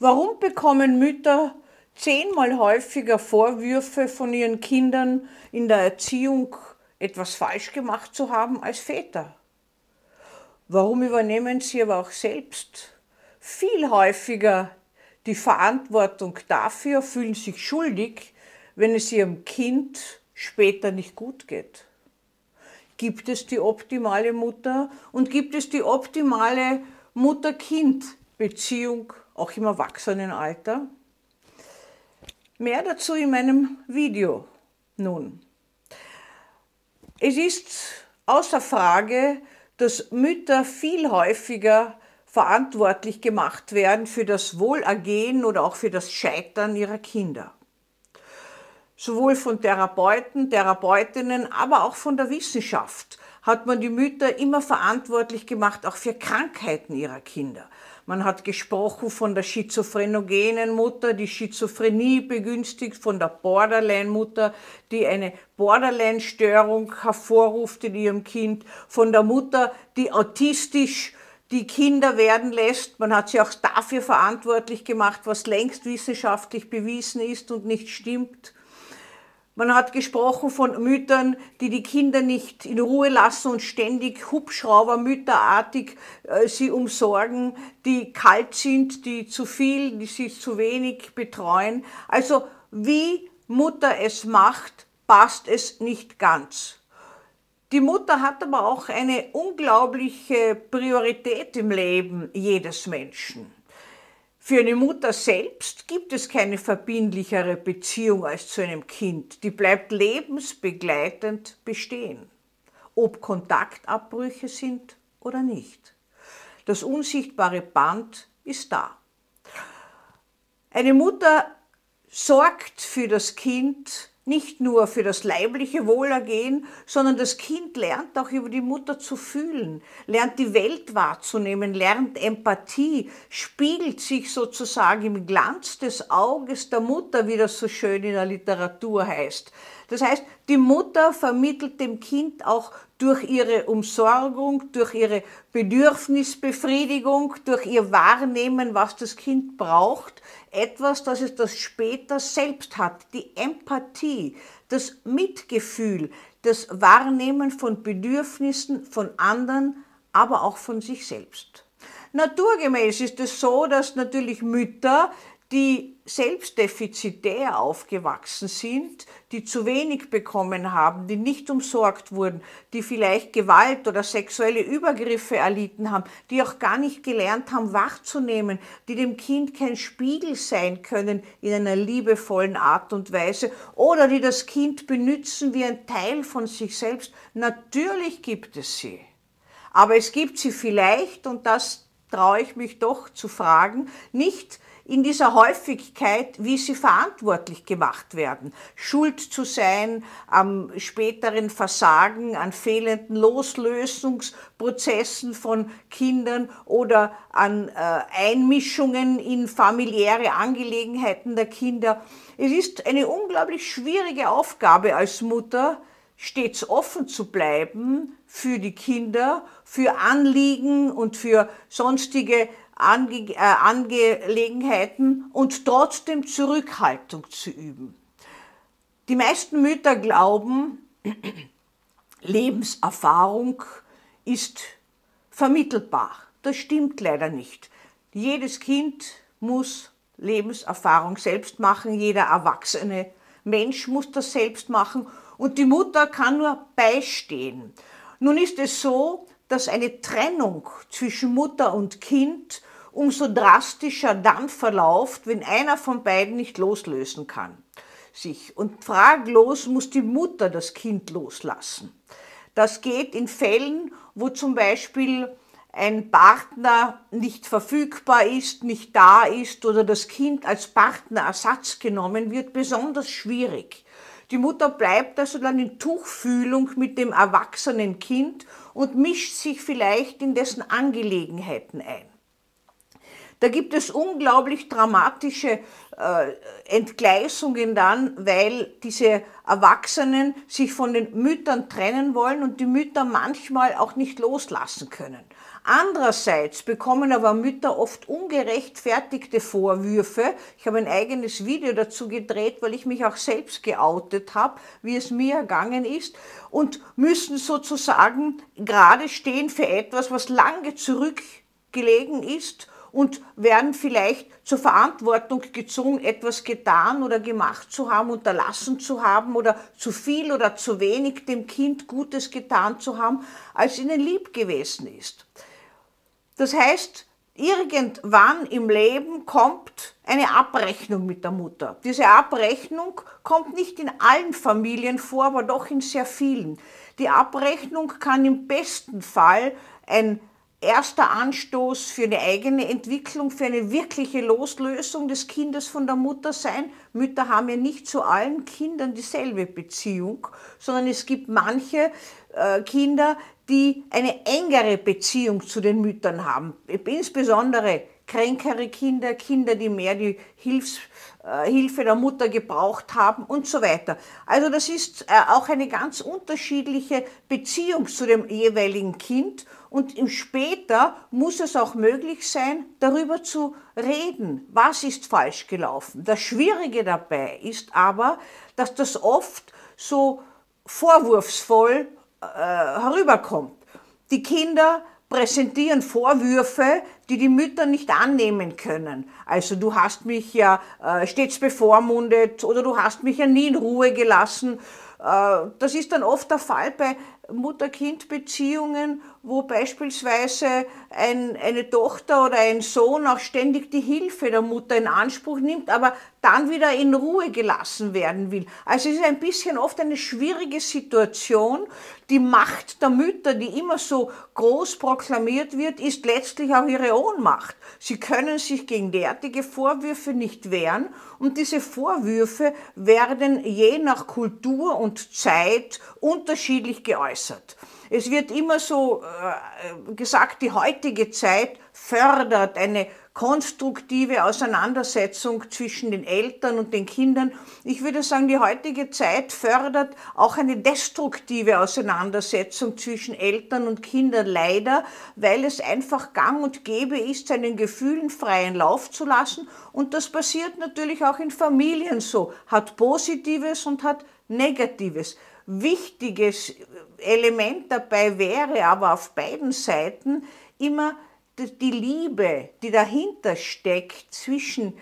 Warum bekommen Mütter zehnmal häufiger Vorwürfe von ihren Kindern in der Erziehung etwas falsch gemacht zu haben als Väter? Warum übernehmen sie aber auch selbst viel häufiger die Verantwortung dafür, fühlen sich schuldig, wenn es ihrem Kind später nicht gut geht? Gibt es die optimale Mutter und gibt es die optimale Mutter-Kind-Beziehung auch im Erwachsenenalter? Mehr dazu in meinem Video nun. Es ist außer Frage, dass Mütter viel häufiger verantwortlich gemacht werden für das Wohlergehen oder auch für das Scheitern ihrer Kinder. Sowohl von Therapeuten, Therapeutinnen, aber auch von der Wissenschaft hat man die Mütter immer verantwortlich gemacht, auch für Krankheiten ihrer Kinder. Man hat gesprochen von der schizophrenogenen Mutter, die Schizophrenie begünstigt, von der Borderline-Mutter, die eine Borderline-Störung hervorruft in ihrem Kind, von der Mutter, die autistisch die Kinder werden lässt. Man hat sie auch dafür verantwortlich gemacht, was längst wissenschaftlich bewiesen ist und nicht stimmt. Man hat gesprochen von Müttern, die die Kinder nicht in Ruhe lassen und ständig Hubschraubermütterartig äh, sie umsorgen, die kalt sind, die zu viel, die sie zu wenig betreuen. Also wie Mutter es macht, passt es nicht ganz. Die Mutter hat aber auch eine unglaubliche Priorität im Leben jedes Menschen. Für eine Mutter selbst gibt es keine verbindlichere Beziehung als zu einem Kind. Die bleibt lebensbegleitend bestehen, ob Kontaktabbrüche sind oder nicht. Das unsichtbare Band ist da. Eine Mutter sorgt für das Kind nicht nur für das leibliche Wohlergehen, sondern das Kind lernt auch über die Mutter zu fühlen, lernt die Welt wahrzunehmen, lernt Empathie, spiegelt sich sozusagen im Glanz des Auges der Mutter, wie das so schön in der Literatur heißt. Das heißt, die Mutter vermittelt dem Kind auch durch ihre Umsorgung, durch ihre Bedürfnisbefriedigung, durch ihr Wahrnehmen, was das Kind braucht, etwas, das es das später selbst hat. Die Empathie, das Mitgefühl, das Wahrnehmen von Bedürfnissen von anderen, aber auch von sich selbst. Naturgemäß ist es so, dass natürlich Mütter die selbst defizitär aufgewachsen sind, die zu wenig bekommen haben, die nicht umsorgt wurden, die vielleicht Gewalt oder sexuelle Übergriffe erlitten haben, die auch gar nicht gelernt haben, wahrzunehmen, die dem Kind kein Spiegel sein können in einer liebevollen Art und Weise oder die das Kind benützen wie ein Teil von sich selbst. Natürlich gibt es sie. Aber es gibt sie vielleicht, und das traue ich mich doch zu fragen, nicht in dieser Häufigkeit, wie sie verantwortlich gemacht werden. Schuld zu sein am späteren Versagen, an fehlenden Loslösungsprozessen von Kindern oder an äh, Einmischungen in familiäre Angelegenheiten der Kinder. Es ist eine unglaublich schwierige Aufgabe als Mutter, stets offen zu bleiben für die Kinder, für Anliegen und für sonstige Ange äh, Angelegenheiten und trotzdem Zurückhaltung zu üben. Die meisten Mütter glauben, Lebenserfahrung ist vermittelbar. Das stimmt leider nicht. Jedes Kind muss Lebenserfahrung selbst machen, jeder erwachsene Mensch muss das selbst machen und die Mutter kann nur beistehen. Nun ist es so, dass eine Trennung zwischen Mutter und Kind umso drastischer dann verlauft, wenn einer von beiden nicht loslösen kann. Sich. Und fraglos muss die Mutter das Kind loslassen. Das geht in Fällen, wo zum Beispiel ein Partner nicht verfügbar ist, nicht da ist oder das Kind als Partnerersatz genommen wird, besonders schwierig. Die Mutter bleibt also dann in Tuchfühlung mit dem erwachsenen Kind und mischt sich vielleicht in dessen Angelegenheiten ein. Da gibt es unglaublich dramatische äh, Entgleisungen dann, weil diese Erwachsenen sich von den Müttern trennen wollen und die Mütter manchmal auch nicht loslassen können. Andererseits bekommen aber Mütter oft ungerechtfertigte Vorwürfe. Ich habe ein eigenes Video dazu gedreht, weil ich mich auch selbst geoutet habe, wie es mir ergangen ist, und müssen sozusagen gerade stehen für etwas, was lange zurückgelegen ist und werden vielleicht zur Verantwortung gezwungen, etwas getan oder gemacht zu haben, unterlassen zu haben oder zu viel oder zu wenig dem Kind Gutes getan zu haben, als ihnen lieb gewesen ist. Das heißt, irgendwann im Leben kommt eine Abrechnung mit der Mutter. Diese Abrechnung kommt nicht in allen Familien vor, aber doch in sehr vielen. Die Abrechnung kann im besten Fall ein erster Anstoß für eine eigene Entwicklung, für eine wirkliche Loslösung des Kindes von der Mutter sein. Mütter haben ja nicht zu allen Kindern dieselbe Beziehung, sondern es gibt manche äh, Kinder, die eine engere Beziehung zu den Müttern haben. Insbesondere kränkere Kinder, Kinder, die mehr die Hilfs, äh, Hilfe der Mutter gebraucht haben und so weiter. Also das ist äh, auch eine ganz unterschiedliche Beziehung zu dem jeweiligen Kind und im später muss es auch möglich sein, darüber zu reden, was ist falsch gelaufen. Das Schwierige dabei ist aber, dass das oft so vorwurfsvoll äh, herüberkommt. Die Kinder präsentieren Vorwürfe, die die Mütter nicht annehmen können. Also du hast mich ja äh, stets bevormundet oder du hast mich ja nie in Ruhe gelassen. Äh, das ist dann oft der Fall bei Mutter-Kind-Beziehungen, wo beispielsweise ein, eine Tochter oder ein Sohn auch ständig die Hilfe der Mutter in Anspruch nimmt, aber dann wieder in Ruhe gelassen werden will. Also es ist ein bisschen oft eine schwierige Situation. Die Macht der Mütter, die immer so groß proklamiert wird, ist letztlich auch ihre Ohnmacht. Sie können sich gegen derartige Vorwürfe nicht wehren und diese Vorwürfe werden je nach Kultur und Zeit unterschiedlich geäußert. Es wird immer so äh, gesagt, die heutige Zeit fördert eine konstruktive Auseinandersetzung zwischen den Eltern und den Kindern. Ich würde sagen, die heutige Zeit fördert auch eine destruktive Auseinandersetzung zwischen Eltern und Kindern leider, weil es einfach gang und gäbe ist, seinen Gefühlen freien Lauf zu lassen. Und das passiert natürlich auch in Familien so, hat Positives und hat Negatives. Wichtiges Element dabei wäre aber auf beiden Seiten immer die Liebe, die dahinter steckt zwischen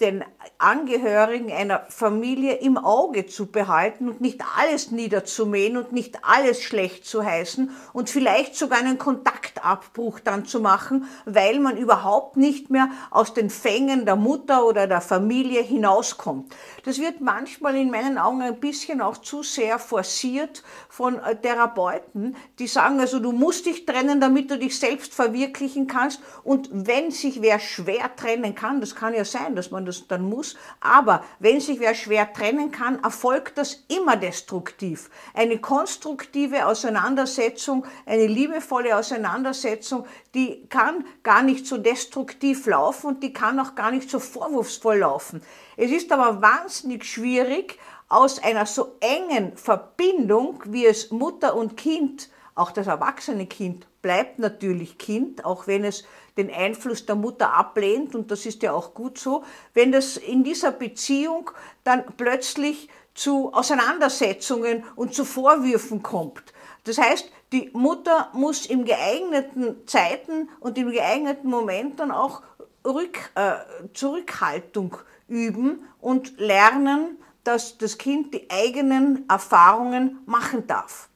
den Angehörigen einer Familie im Auge zu behalten und nicht alles niederzumähen und nicht alles schlecht zu heißen und vielleicht sogar einen Kontaktabbruch dann zu machen, weil man überhaupt nicht mehr aus den Fängen der Mutter oder der Familie hinauskommt. Das wird manchmal in meinen Augen ein bisschen auch zu sehr forciert von äh, Therapeuten, die sagen also, du musst dich trennen, damit du dich selbst verwirklichen kannst und wenn sich wer schwer trennen kann, das kann ja sein, sein, dass man das dann muss. Aber wenn sich wer schwer trennen kann, erfolgt das immer destruktiv. Eine konstruktive Auseinandersetzung, eine liebevolle Auseinandersetzung, die kann gar nicht so destruktiv laufen und die kann auch gar nicht so vorwurfsvoll laufen. Es ist aber wahnsinnig schwierig, aus einer so engen Verbindung, wie es Mutter und Kind, auch das erwachsene Kind, bleibt natürlich Kind, auch wenn es den Einfluss der Mutter ablehnt, und das ist ja auch gut so, wenn das in dieser Beziehung dann plötzlich zu Auseinandersetzungen und zu Vorwürfen kommt. Das heißt, die Mutter muss im geeigneten Zeiten und im geeigneten Moment dann auch Rück, äh, Zurückhaltung üben und lernen, dass das Kind die eigenen Erfahrungen machen darf.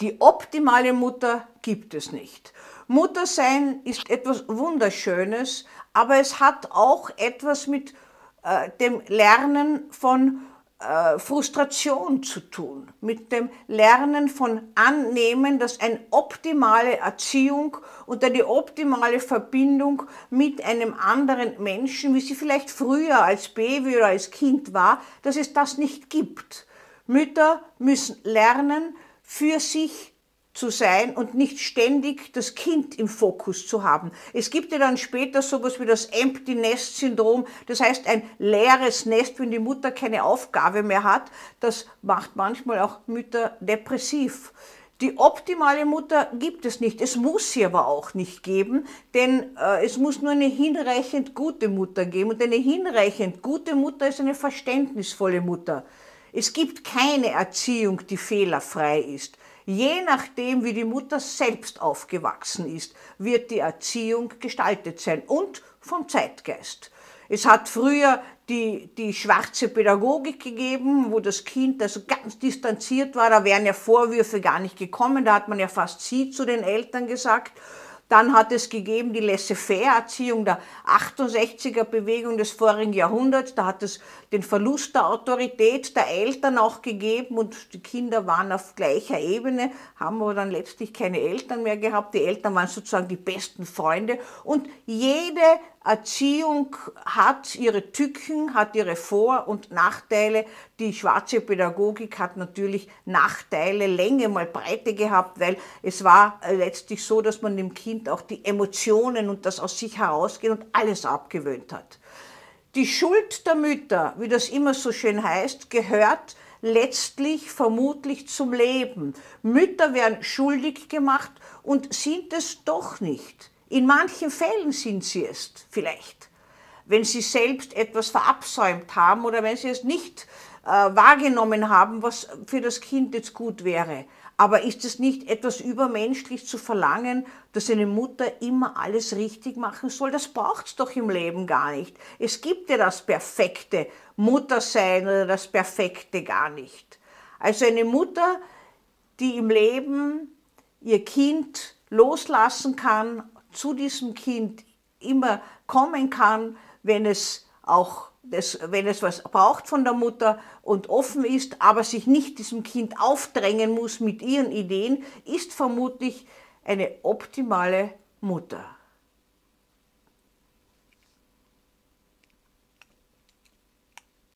Die optimale Mutter gibt es nicht. Muttersein ist etwas Wunderschönes, aber es hat auch etwas mit äh, dem Lernen von äh, Frustration zu tun, mit dem Lernen von Annehmen, dass eine optimale Erziehung und eine optimale Verbindung mit einem anderen Menschen, wie sie vielleicht früher als Baby oder als Kind war, dass es das nicht gibt. Mütter müssen lernen, für sich zu sein und nicht ständig das Kind im Fokus zu haben. Es gibt ja dann später sowas wie das Empty Nest Syndrom, das heißt ein leeres Nest, wenn die Mutter keine Aufgabe mehr hat. Das macht manchmal auch Mütter depressiv. Die optimale Mutter gibt es nicht. Es muss sie aber auch nicht geben, denn äh, es muss nur eine hinreichend gute Mutter geben. Und eine hinreichend gute Mutter ist eine verständnisvolle Mutter. Es gibt keine Erziehung, die fehlerfrei ist. Je nachdem, wie die Mutter selbst aufgewachsen ist, wird die Erziehung gestaltet sein und vom Zeitgeist. Es hat früher die, die schwarze Pädagogik gegeben, wo das Kind also ganz distanziert war. Da wären ja Vorwürfe gar nicht gekommen. Da hat man ja fast sie zu den Eltern gesagt. Dann hat es gegeben die Laissez-faire-Erziehung der 68er-Bewegung des vorigen Jahrhunderts. Da hat es den Verlust der Autorität der Eltern auch gegeben und die Kinder waren auf gleicher Ebene, haben aber dann letztlich keine Eltern mehr gehabt. Die Eltern waren sozusagen die besten Freunde und jede Erziehung hat ihre Tücken, hat ihre Vor- und Nachteile. Die schwarze Pädagogik hat natürlich Nachteile, Länge mal Breite gehabt, weil es war letztlich so, dass man dem Kind auch die Emotionen und das aus sich herausgehen und alles abgewöhnt hat. Die Schuld der Mütter, wie das immer so schön heißt, gehört letztlich vermutlich zum Leben. Mütter werden schuldig gemacht und sind es doch nicht. In manchen Fällen sind sie es vielleicht, wenn sie selbst etwas verabsäumt haben oder wenn sie es nicht äh, wahrgenommen haben, was für das Kind jetzt gut wäre. Aber ist es nicht etwas übermenschlich zu verlangen, dass eine Mutter immer alles richtig machen soll? Das braucht es doch im Leben gar nicht. Es gibt ja das perfekte Muttersein oder das perfekte gar nicht. Also eine Mutter, die im Leben ihr Kind loslassen kann, zu diesem Kind immer kommen kann, wenn es auch das, wenn es was braucht von der Mutter und offen ist, aber sich nicht diesem Kind aufdrängen muss mit ihren Ideen, ist vermutlich eine optimale Mutter.